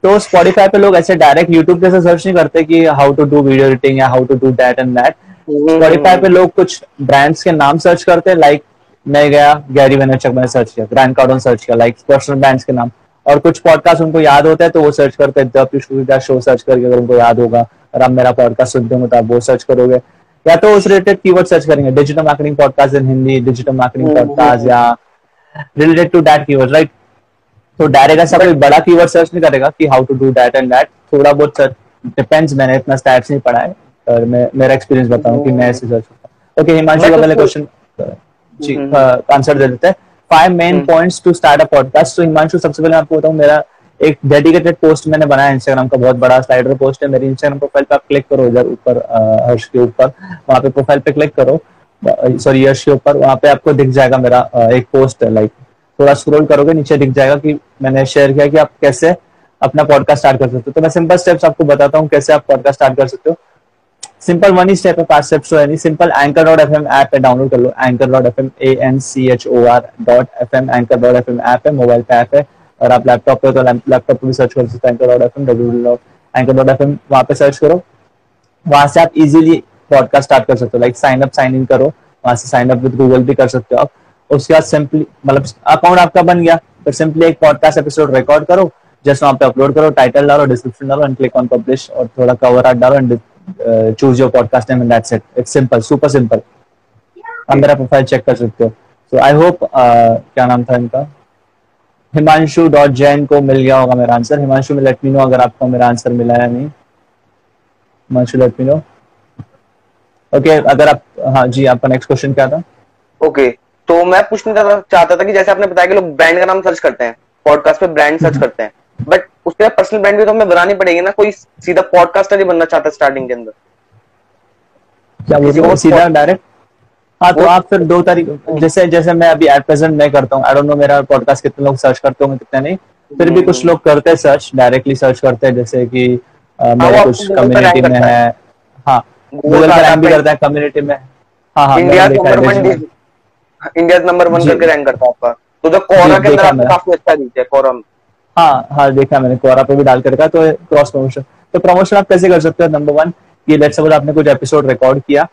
तो स्पॉटिफाई पे लोग ऐसे डायरेक्ट यूट्यूब जैसे सर्च नहीं करते कि how to do video editing या how to do that and that Spotify पे लोग कुछ ब्रांड्स के नाम सर्च करते हैं लाइक मैं गया गैरी वेनरचक मैंने सर्च किया ग्रैंड कार्डन सर्च किया लाइक पर्सनल ब्रांड्स के नाम। और कुछ पॉडकास्ट उनको याद होता है तो वो सर्च करते हैं। द शो सर्च करके अगर उनको याद होगा और आप मेरा पॉडकास्ट सुनते हो तो आप वो सर्च करोगे। या तो उस रिलेटेड कीवर्ड सर्च करेंगे digital marketing podcast in Hindi digital marketing podcast या related to that keyword right तो डायरेक्ट ऐसा कोई बड़ा कीवर्ड सर्च नहीं करेगा कि how to do that and that थोड़ा बहुत सर्च डिपेंड्स मैंने इतना स्टैट्स नहीं पढ़ा है और मैं मेरा एक्सपीरियंस बताऊँ कि मैं ऐसे सर्च करता ओके हिमांशु का पहले क्वेश्चन जी आंसर हम्म। दे देते हैं। Five main points to start a podcast तो हिमांशु सबसे पहले आपको बताऊँ मेरा एक डेडिकेटेड पोस्ट मैंने बनाया इंस्टाग्राम का बहुत बड़ा स्लाइडर पोस्ट है। मेरी इंस्टाग्राम प्रोफ़ाइल पे आप क्लिक करो इधर ऊपर हर्ष के ऊपर। वहाँ पे प्रोफ़ाइल पे क्लिक करो। सॉरी यश के ऊपर। वहाँ पे आपको दिख जाएगा मेरा एक पोस्ट है लाइक थोड़ा स्क्रॉल करोगे नीचे दिख जाएगा कि मैंने शेयर किया कि आप कैसे अपना पॉडकास्ट स्टार्ट कर सकते हो। तो मैं सिंपल स्टेप्स आपको बताता हूँ कैसे आप पॉडकास्ट स्टार्ट कर सकते हो। सिंपल वन ही स्टेप है स्टेप्स तो है नहीं simple anchor dot F M app पे डाउनलोड कर लो. Anchor dot F M A N C H O R dot F M anchor dot F M app है मोबाइल पे ऐप है. और आप लैपटॉप पे तो लैपटॉप पे भी सर्च कर सकते हैं anchor dot F M W anchor dot F M वहाँ पे सर्च करो. वहाँ से आप इजीली पॉडकास्ट स्टार्ट कर सकते हो. Like sign up sign in करो. वहाँ से साइन अप विद गूगल भी कर सकते हो आप. उसके बाद सिंपली मतलब अकाउंट आपका बन गया. फिर सिंपली एक पॉडकास्ट एपिसोड रिकॉर्ड करो. जस्ट वहाँ पे अपलोड करो टाइटल डालो डिस्क्रिप्शन डालो एंड क्लिक ऑन पब्लिश और थोड़ा कवर आर्ट डालो and choose your podcast name and that's it it's simple super simple आप मेरा प्रोफ़ाइल चेक कर सकते हो. सो आई होप क्या नाम था इनका? हिमांशु डॉट जैन को मिल गया होगा मेरा आंसर हिमांशु में लेट मी नो अगर आपको मेरा आंसर मिला है नहीं. Himanshu let me know okay अगर आप हाँ जी आपका नेक्स्ट क्वेश्चन क्या था? ओके okay, तो मैं पूछना चाहता था कि जैसे आपने बताया कि लोग ब्रांड का नाम सर्च करते हैं पॉडकास्ट पे ब्रांड सर्च करते हैं बट उसके लिए पर्सनल ब्रांड भी तो हमें बनानी पड़ेगी ना कोई सीधा पॉडकास्टर ही बनना चाहता स्टार्टिंग के अंदर। क्या बोल सीधा डायरेक्ट हाँ तो आप फिर दो तरीके जैसे जैसे मैं अभी एट प्रेजेंट मैं करता हूँ आई डोंट नो मेरा पॉडकास्ट कितने लोग सर्च करते होंगे कितने नहीं। फिर भी कुछ लोग करते हैं सर्च डायरेक्टली सर्च करते हैं जैसे कि मेरे कुछ कम्युनिटी में है। हाँ। गूगल पर रैंक भी करता है कम्युनिटी में। हाँ हाँ India number one India number one करके रैंक करता है आपका। तो जो कोरा के अंदर काफ़ी अच्छा रीच है कोरा हाँ हाँ देखा मैंने कोरा पे भी डाल कर रखा तो क्रॉस प्रमोशन तो प्रमोशन आप कैसे कर सकते हो? नंबर वन कि लेट्स सपोज़ आपने कुछ एपिसोड रिकॉर्ड किया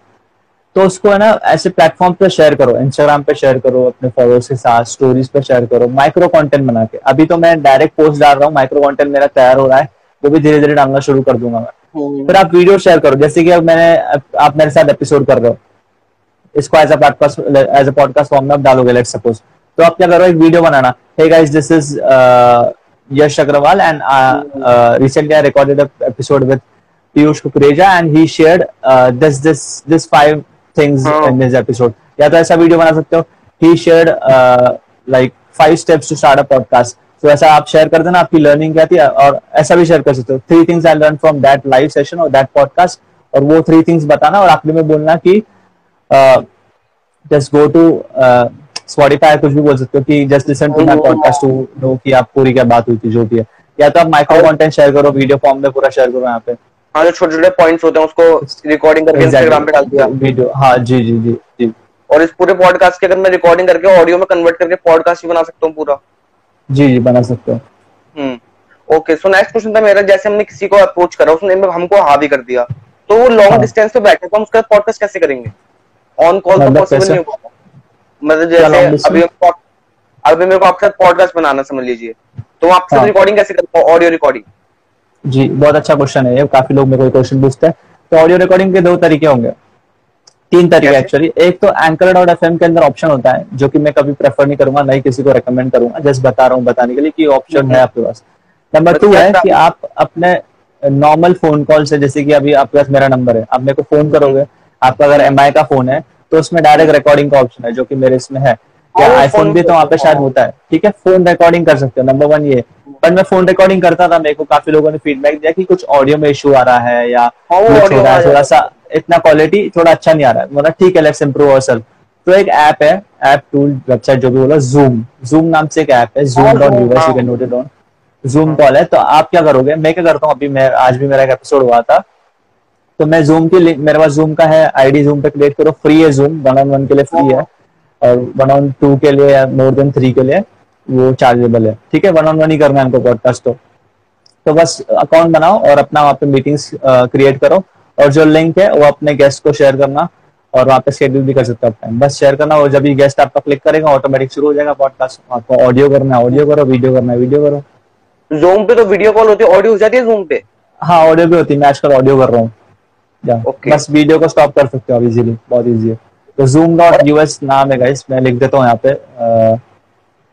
तो उसको है ना ऐसे प्लेटफॉर्म पे शेयर करो इंस्टाग्राम पे शेयर करो अपने फॉलोअर्स के साथ स्टोरीज पे शेयर करो माइक्रो कंटेंट बना के। अभी तो मैं डायरेक्ट पोस्ट डाल रहा हूँ माइक्रो कंटेंट मेरा तैयार हो रहा है वो भी धीरे धीरे डालना शुरू कर दूँगा मैं। हम्म। फिर आप वीडियो शेयर करो जैसे कि अब मैंने आप मेरे साथ एपिसोड कर रहे हो इसको as a podcast as a podcast form में आप डालोगे लेट सपोज़ तो आप क्या करो एक video banana. Hey guys this is Yash Agarwal and recently I recorded episode with Piyush Kukreja and he shared this this this five things in this episode या तो ऐसा वीडियो बना सकते हो। He shared like five steps to start a podcast तो ऐसा आप share कर देना आपकी लर्निंग क्या थी? और ऐसा भी शेयर कर सकते हो। Three things I learn from that live session और दैट पॉडकास्ट और वो थ्री थिंग्स बताना और आखिरी में बोलना कि जस्ट गो टू स्पॉटिफाई कुछ भी बोल सकते हो कि just listen to my podcast no कि आप पूरी क्या बात हुई थी जो भी है। या तो आप माइक्रो कंटेंट शेयर करो वीडियो फॉर्म में पूरा शेयर करो यहाँ पे। हाँ जो छोटे छोटे पॉइंट्स होते हैं उसको रिकॉर्डिंग करके इंस्टाग्राम पे डाल दिया। वीडियो हाँ जी जी जी जी। और इस पूरे पॉडकास्ट के अगर मैं रिकॉर्डिंग करके ऑडियो में कन्वर्ट करके पॉडकास्ट भी बना सकता हूँ पूरा। जी जी बना सकते हो। ओके सो नेक्स्ट क्वेश्चन था मेरा जैसे हमने किसी को अप्रोच करा उसने हमको हाँ भी कर दिया। तो वो लॉन्ग डिस्टेंस पे बैठे तो हम उसका पॉडकास्ट कैसे करेंगे? ऑन कॉल तो पॉसिबल मतलब नहीं होगा मतलब जैसे अभी अभी मेरे को आपके साथ पॉडकास्ट बनाना समझ लीजिए। तो आपके साथ रिकॉर्डिंग कैसे करता हूँ? ऑडियो रिकॉर्डिंग जी बहुत अच्छा क्वेश्चन है ये। काफ़ी लोग मेरे को क्वेश्चन पूछते हैं। तो ऑडियो रिकॉर्डिंग के दो तरीके होंगे। तीन तरीके एक्चुअली एक तो एंकर डॉट एफ़ के अंदर ऑप्शन होता है जो कि मैं कभी प्रेफर नहीं करूँगा नहीं किसी को रेकमेंड करूँगा। जस्ट बता रहा हूँ बताने के लिए कि ऑप्शन है आपके पास। नंबर टू है कि आप अपने नॉर्मल फ़ोन कॉल से जैसे कि अभी आपके पास मेरा नंबर है। आप मेरे को फ़ोन करोगे। आपका अगर एमआई का फ़ोन है तो उसमें डायरेक्ट रिकॉर्डिंग का ऑप्शन है जो कि मेरे इसमें है। या आईफोन भी तो वहाँ पे शायद होता है ठीक है? फ़ोन रिकॉर्डिंग कर सकते हो नंबर वन ये। पर मैं फ़ोन रिकॉर्डिंग करता था मेरे को काफ़ी लोगों ने फीडबैक दिया कि कुछ ऑडियो में इशू आ रहा है या हाँ, हो है थोड़ा सा इतना क्वालिटी थोड़ा अच्छा नहीं आ रहा है। मतलब ठीक है लेट्स इम्प्रूव अवर तो एक ऐप है ऐप टूल वेबसाइट जो भी बोला जूम जूम नाम से एक ऐप है Zoom dot US you can note it on Zoom call है तो आप क्या करोगे? मैं क्या करता हूँ अभी मैं आज भी मेरा एक एपिसोड हुआ था तो मैं जूम की मेरे पास जूम का है आईडी जूम पे क्रिएट करो फ्री है जूम वन ऑन वन के लिए फ्री है। और वन ऑन टू के लिए या मोर देन थ्री के लिए वो चार्जेबल है। ठीक है? वन ऑन वन ही करना है हमको पॉडकास्ट तो। तो बस अकाउंट बनाओ और अपना वहाँ पे मीटिंग्स क्रिएट करो। और जो लिंक है वो अपने गेस्ट को शेयर करना और वहाँ पे शेड्यूल भी कर सकते हो बस शेयर करना और जब ये गेस्ट आपका क्लिक करेगा ऑटोमेटिक शुरू हो जाएगा पॉडकास्ट आपको ऑडियो करना है ऑडियो करो वीडियो करना है वीडियो करो। जूम पे तो वीडियो कॉल होती है ऑडियो हो जाती है जूम पे? हाँ ऑडियो भी होती है। मैं आजकल ऑडियो कर रहा हूँ। Okay. बस वीडियो को स्टॉप कर सकते हो आप इजीली बहुत इजी है। तो जूम डॉट यूएस नाम है गाइस मैं लिख देता हूँ यहाँ पे।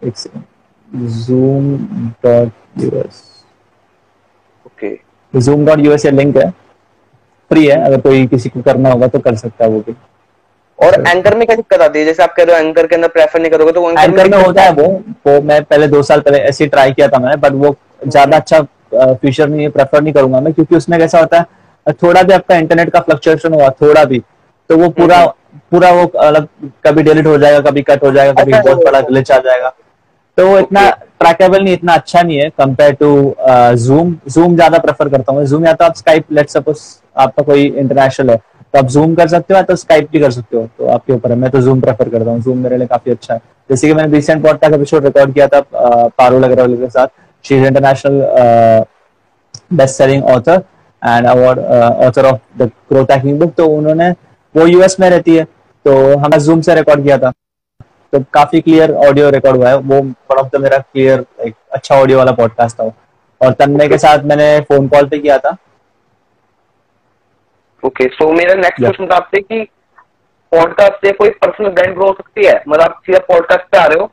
एक Zoom dot US okay Zoom dot US ये लिंक है। फ्री है अगर कोई किसी को करना होगा तो कर सकता है वो भी। और एंकर में क्या दिक्कत आती है? जैसे आप कह रहे हो एंकर के अंदर प्रेफर नहीं करोगे तो एंकर में होता है वो। वो मैं पहले दो साल पहले ऐसे ट्राई किया था मैंने बट वो ज़्यादा अच्छा फ्यूचर नहीं प्रेफर नहीं करूँगा मैं क्योंकि उसमें कैसा होता है थोड़ा भी आपका इंटरनेट का फ्लक्चुएशन हुआ थोड़ा भी तो वो पूरा हम्म। पूरा वो अलग कभी डिलीट हो जाएगा कभी कट हो जाएगा कभी अच्छा, बहुत बड़ा ग्लिच आ जाएगा। तो वो इतना ट्रैकेबल नहीं इतना अच्छा नहीं है कंपेयर टू जूम जूम ज़्यादा प्रेफर करता हूँ जूम या तो आप स्काइप लेट सपोज़ आपका कोई इंटरनेशनल है तो आप जूम कर सकते हो या तो स्काइप भी कर सकते हो तो आपके ऊपर है। मैं तो जूम प्रेफर करता हूँ। जूम मेरे लिए काफ़ी अच्छा है। जैसे कि मैंने रिसेंट पॉडकास्ट एपिसोड रिकॉर्ड किया था पारुल अग्रवाल के साथ। She is international best selling author and award author of the growth hacking book तो उन्होंने वो यूएस में रहती है तो हमने जूम से रिकॉर्ड किया था। तो काफ़ी क्लियर ऑडियो रिकॉर्ड हुआ है। वो वन ऑफ़ द मेरा क्लियर एक अच्छा ऑडियो वाला पॉडकास्ट था और तन्मय के साथ मैंने फ़ोन कॉल पे किया था। ओके सो मेरा नेक्स्ट क्वेश्चन था आपसे कि पॉडकास्ट से कोई पर्सनल ब्रांड ग्रो हो सकती है? मतलब आप सीधा पॉडकास्ट पे आ रहे हो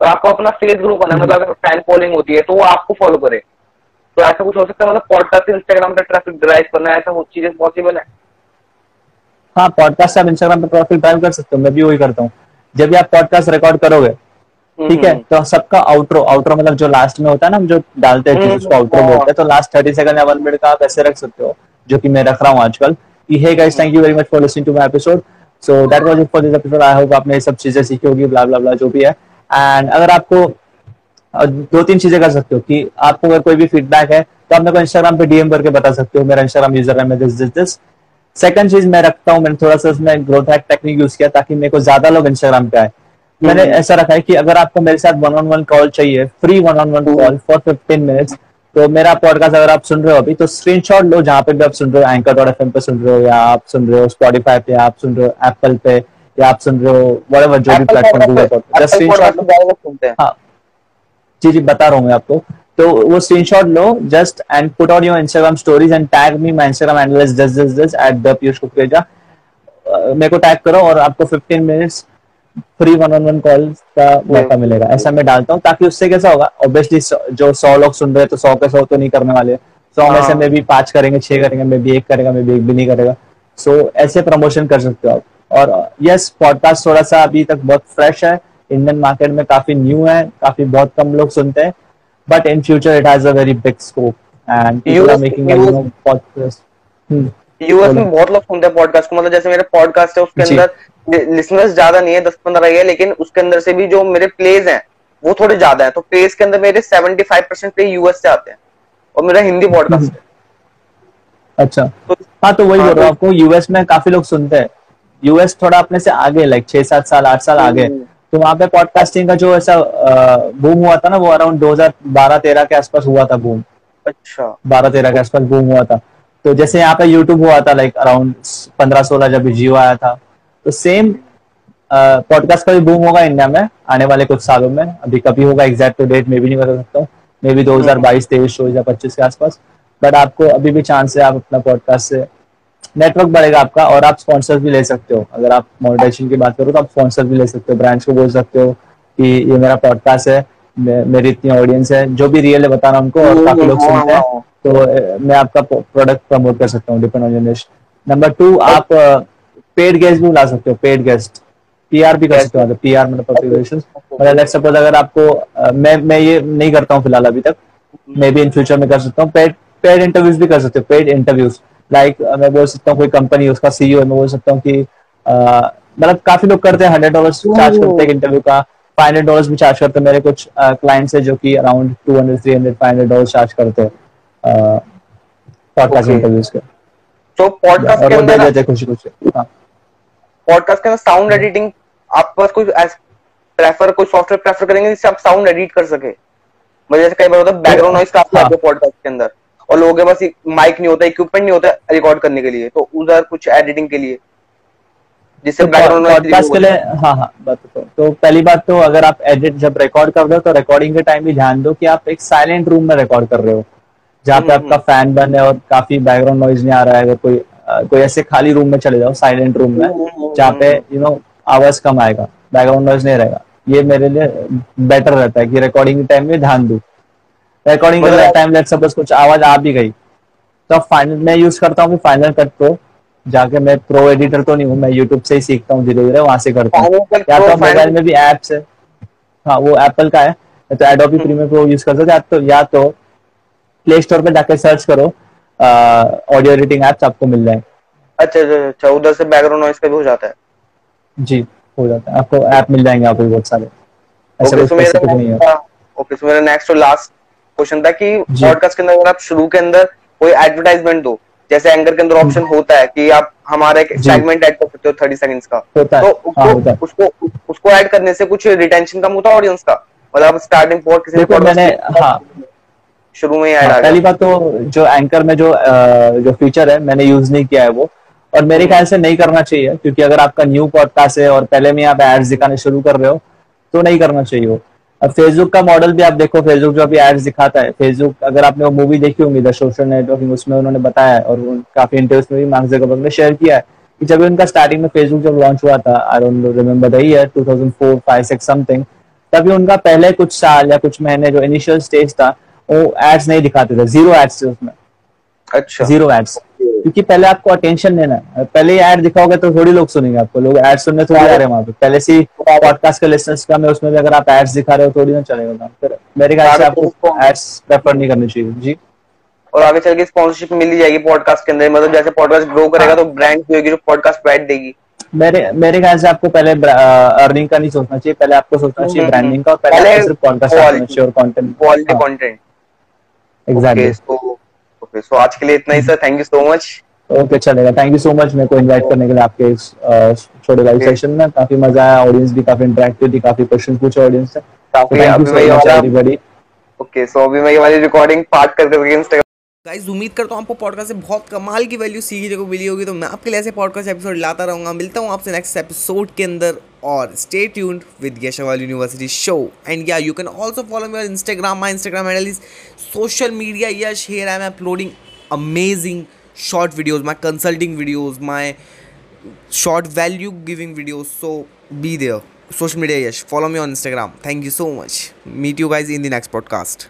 तो आपको अपना फेस ग्रो करना मतलब अगर फ़ैन फॉलोइंग होती है तो वो आपको फॉलो करे। तो ऐसा कुछ हो सकता है? मतलब पॉडकास्ट से इंस्टाग्राम पे ट्रैफ़िक ड्राइव करना ऐसा वो चीज़ें पॉसिबल है? हाँ पॉडकास्ट से आप इंस्टाग्राम पे ट्रैफ़िक ड्राइव कर सकते हो मैं भी वही करता हूँ। जब भी आप पॉडकास्ट रिकॉर्ड करोगे ठीक है? हम्म। तो सबका आउटरो आउटरो मतलब जो लास्ट में होता है ना हम जो डालते हैं उसको आउटरो बोलते हैं तो लास्ट थर्टी सेकंड या वन मिनट का आप ऐसे रख सकते हो जो कि मैं रख रहा हूँ आजकल। कि hey guys thank you very much for listening to my episode so that was it for this episode I hope आपने सब चीज़ें सीखी होगी ब्ला ब्ला ब्ला जो भी है। एंड अगर आपको दो तीन चीज़ें कर सकते हो कि आपको अगर कोई भी फीडबैक है तो आप मेरे को इंस्टाग्राम पे डीएम करके बता सकते हो मेरा इंस्टाग्राम यूज़र है दिस दिस दिस सेकंड चीज़ मैं रखता हूँ मैंने थोड़ा सा उसमें ग्रोथ हैक टेक्निक यूज़ किया ताकि मेरे को ज़्यादा लोग इंस्टाग्राम पे आए। मैंने हम्म। ऐसा रखा है कि अगर आपको मेरे साथ वन ऑन वन कॉल चाहिए free one on one call for fifteen minutes तो मेरा पॉडकास्ट अगर आप सुन रहे हो अभी तो स्क्रीनशॉट लो जहाँ पे भी आप सुन रहे हो एंकर डॉट एफ़ पे सुन रहे हो या आप सुन रहे हो स्पॉटीफाई पे आप सुन रहे हो एप्पल पे या आप सुन रहे हो वट जो भी प्लेटफॉर्म गूगल पर हाँ। जी जी बता रहा हूँ मैं आपको। तो वो screenshot low just and put on your Instagram stories and tag me my Instagram handle is just just just at the Piyush Kukreja मेरे को टैग करो और आपको 15 minutes free one on one call का मौका मिलेगा। ऐसा मैं डालता हूँ ताकि उससे कैसा होगा ऑब्वियसली जो सौ लोग सुन रहे हैं तो सौ के सौ तो नहीं करने वाले। सौ में से मे भी पाँच करेंगे छह करेंगे मे भी एक करेगा मे भी एक भी नहीं करेगा। सो so, ऐसे प्रमोशन कर सकते हो आप। और यस पॉडकास्ट थोड़ा सा अभी तक बहुत फ्रेश है। इंडियन मार्केट में काफ़ी न्यू है काफ़ी बहुत कम लोग सुनते हैं but in future it has a very big scope and people are making you know podcast US में बहुत लोग सुनते हैं पॉडकास्ट को मतलब जैसे मेरे पॉडकास्ट है उसके अंदर लिसनर्स ज़्यादा नहीं है दस पंद्रह ही है लेकिन उसके अंदर से भी जो मेरे प्लेज हैं वो थोड़े ज़्यादा है। तो प्लेज के अंदर मेरे seventy five percent play US से आते हैं और मेरा हिंदी पॉडकास्ट है। अच्छा। तो, हाँ तो वही हाँ, बोल रहा हूँ तो आपको यूएस में काफ़ी लोग सुनते हैं। यूएस थोड़ा अपने से आगे लाइक छह सात साल आठ साल आगे। हम्म। तो वहाँ पे पॉडकास्टिंग का जो ऐसा बूम हुआ था ना वो अराउंड 2012-13 के आसपास हुआ था बूम अच्छा। 12-13 के आसपास बूम हुआ था। तो जैसे यहाँ पे यूट्यूब हुआ था लाइक अराउंड 15-16 जब जियो आया था। तो सेम पॉडकास्ट का भी बूम होगा इंडिया में आने वाले कुछ सालों में। अभी कभी होगा एग्जैक्ट तो डेट में भी नहीं बता सकता। हूँ मे बी दो हज़ार बाईस तेईस दो हज़ार पच्चीस के आसपास। बट आपको अभी भी चांस है आप अपना पॉडकास्ट से नेटवर्क बढ़ेगा आपका और आप स्पॉन्सर भी ले सकते हो। अगर आप मोनिटाइजेशन की बात करो तो आप स्पॉन्सर भी ले सकते हो। ब्रांड्स को बोल सकते हो कि ये मेरा पॉडकास्ट है मेरी इतनी ऑडियंस है। जो भी रियल है बताना उनको और काफ़ी लोग सुनते हैं। तो मैं आपका प्रोडक्ट प्रमोट कर सकता हूँ depend on generation number two आप पेड गेस्ट भी ला सकते हो पेड गेस्ट पीआर भी कर सकते हो पीआर मतलब मतलब लेट्स सपोज़ अगर आपको मैं मैं ये नहीं करता हूँ फ़िलहाल अभी तक। मे बी इन फ्यूचर में कर सकता हूँ। पेड पेड इंटरव्यूज़ भी कर सकते हो पेड इंटरव्यूज़ लाइक like, मैं बोल सकता हूँ कोई कंपनी उसका सीईओ मैं बोल सकता हूँ कि मतलब काफ़ी लोग करते हैं हंड्रेड डॉलर चार्ज करते हैं इंटरव्यू का। फाइव हंड्रेड डॉलर भी चार्ज करते हैं मेरे कुछ क्लाइंट्स है जो कि around two hundred three hundred five hundred dollar charge करते हैं पॉडकास्ट इंटरव्यूज़ के। तो पॉडकास्ट के अंदर देते खुशी खुशी पॉडकास्ट के अंदर साउंड एडिटिंग आप पास कोई प्रेफर कोई सॉफ्टवेयर प्रेफर करेंगे जिससे आप साउंड एडिट कर सके। मतलब जैसे कई बार होता है बैकग्राउंड नॉइस काफ़ी आता है पॉडकास्ट के अंदर। और लोगों के पास माइक नहीं होता इक्विपमेंट नहीं होता रिकॉर्ड करने के लिए तो उधर कुछ एडिटिंग के लिए। जिससे बैकग्राउंड तो पॉडकास्ट के लिए हाँ हाँ बात तो, तो पहली बात तो अगर आप एडिट जब रिकॉर्ड कर रहे हो तो रिकॉर्डिंग के टाइम भी ध्यान दो कि आप एक साइलेंट रूम में रिकॉर्ड कर रहे हो जहाँ पे आपका फ़ैन हम्म, बंद है और काफ़ी बैकग्राउंड नॉइज़ नहीं आ रहा है। अगर कोई कोई ऐसे खाली रूम में चले जाओ साइलेंट रूम में हम्म, जहाँ पे यू नो आवाज़ कम आएगा बैकग्राउंड नॉइज़ नहीं रहेगा। ये मेरे लिए बेटर रहता है कि रिकॉर्डिंग के टाइम में ध्यान दू। रिकॉर्डिंग के टाइम लेट सपोज़ कुछ आवाज़ आ भी गई। तो फाइनल मैं यूज़ करता हूँ फाइनल कट प्रो जाके मैं प्रो एडिटर तो नहीं हूँ मैं यूट्यूब से ही सीखता हूँ धीरे धीरे वहाँ से करता हूँ। या तो मोबाइल में भी एप्स है। हाँ वो एप्पल का है। तो एडोबी प्रीमियर प्रो यूज़ कर सकते तो या तो प्ले स्टोर पे जाके सर्च करो। ऑडियो एडिटिंग एप्स आपको मिल जाए। अच्छा अच्छा अच्छा उधर से बैकग्राउंड नॉइस का भी हो जाता है। जी हो जाता है। आपको ऐप मिल जाएँगे आपको बहुत सारे। ऐसा स्पेसिफिक नहीं है। ओके सो मेरा नेक्स्ट और लास्ट क्वेश्चन था कि पॉडकास्ट के अंदर अगर आप शुरू के अंदर कोई एडवर्टाइजमेंट दो जैसे एंकर के अंदर ऑप्शन होता है कि आप हमारा एक सेगमेंट ऐड कर सकते हो थर्टी सेकंड्स का। तो हाँ उसको उसको उसको ऐड करने से कुछ रिटेंशन कम होता है ऑडियंस का? मतलब स्टार्टिंग पॉड किसी मैंने हाँ। शुरू में ही ऐड हाँ, आ पहली बात तो जो एंकर में जो जो फीचर है मैंने यूज़ नहीं किया है वो। और मेरे ख्याल से नहीं करना चाहिए क्योंकि अगर आपका न्यू पॉडकास्ट है और पहले में आप एड्स दिखाने शुरू कर रहे हो तो नहीं करना चाहिए वो। अब फेसबुक का मॉडल भी आप देखो फेसबुक जो अभी एड्स दिखाता है फेसबुक अगर आपने वो मूवी देखी होंगी द सोशल नेटवर्किंग उसमें उन्होंने बताया है और काफ़ी इंटरव्यूज़ में भी मार्क जकरबर्ग ने शेयर किया है। कि जब उनका स्टार्टिंग में फेसबुक जब लॉन्च हुआ था I don't remember the year 2004 5 6 something तभी उनका पहले कुछ साल या कुछ महीने जो इनिशियल स्टेज था वो एड्स नहीं दिखाते थे ज़ीरो एड्स थे उसमें। अच्छा। ज़ीरो एड्स क्योंकि पहले आपको अटेंशन लेना है। पहले एड दिखाओगे तो थोड़ी लोग सुनेंगे आपको। लोग एड सुनने थोड़ी आ रहे हैं वहाँ पे। पहले से पॉडकास्ट के लिसनर्स का में उसमें भी अगर आप एड्स दिखा रहे हो थोड़ी ना चलेगा काम। फिर मेरे ख्याल से आपको एड्स प्रेफर नहीं करनी चाहिए। जी। और आगे चल के स्पॉन्सरशिप मिल जाएगी पॉडकास्ट के अंदर। मतलब जैसे पॉडकास्ट ग्रो करेगा। तो ब्रांड भी होगी जो पॉडकास्ट बैठ देगी। मेरे मेरे ख्याल से आपको पहले अर्निंग का नहीं सोचना चाहिए। पहले आपको सोचना चाहिए हम्म, ब्रांडिंग का और पहले सिर्फ़ पॉडकास्ट और content quality content exactly okay so आज के लिए इतना ही sir thank you so much okay चलेगा. थैंक यू सो मच मेरे को इनवाइट करने के लिए आपके इस छोटे लाइव सेशन में. काफ़ी मज़ा आया ऑडियंस भी काफ़ी इंटरेक्टिव थी काफ़ी क्वेश्चन पूछे ऑडियंस से. काफ़ी अभी मैं एवरीबॉडी ओके सो अभी मैं ये वाली रिकॉर्डिंग पार्ट कर करके इंस्टाग्राम गाइज़ उम्मीद करता हूँ आपको पॉडकास्ट से बहुत कमाल की वैल्यू सीखने को मिली होगी तो मैं आपके लिए ऐसे पॉडकास्ट एपिसोड लाता रहूँगा। मिलता हूँ आपसे नेक्स्ट एपिसोड के अंदर। or stay tuned with Yeshawal University show. And yeah, you can also follow me on Instagram. My Instagram handle is social media. Yes, here I am uploading amazing short videos, my consulting videos, my short value giving videos. So be there. Social media, yes. Follow me on Instagram. Thank you so much. Meet you guys in the next podcast.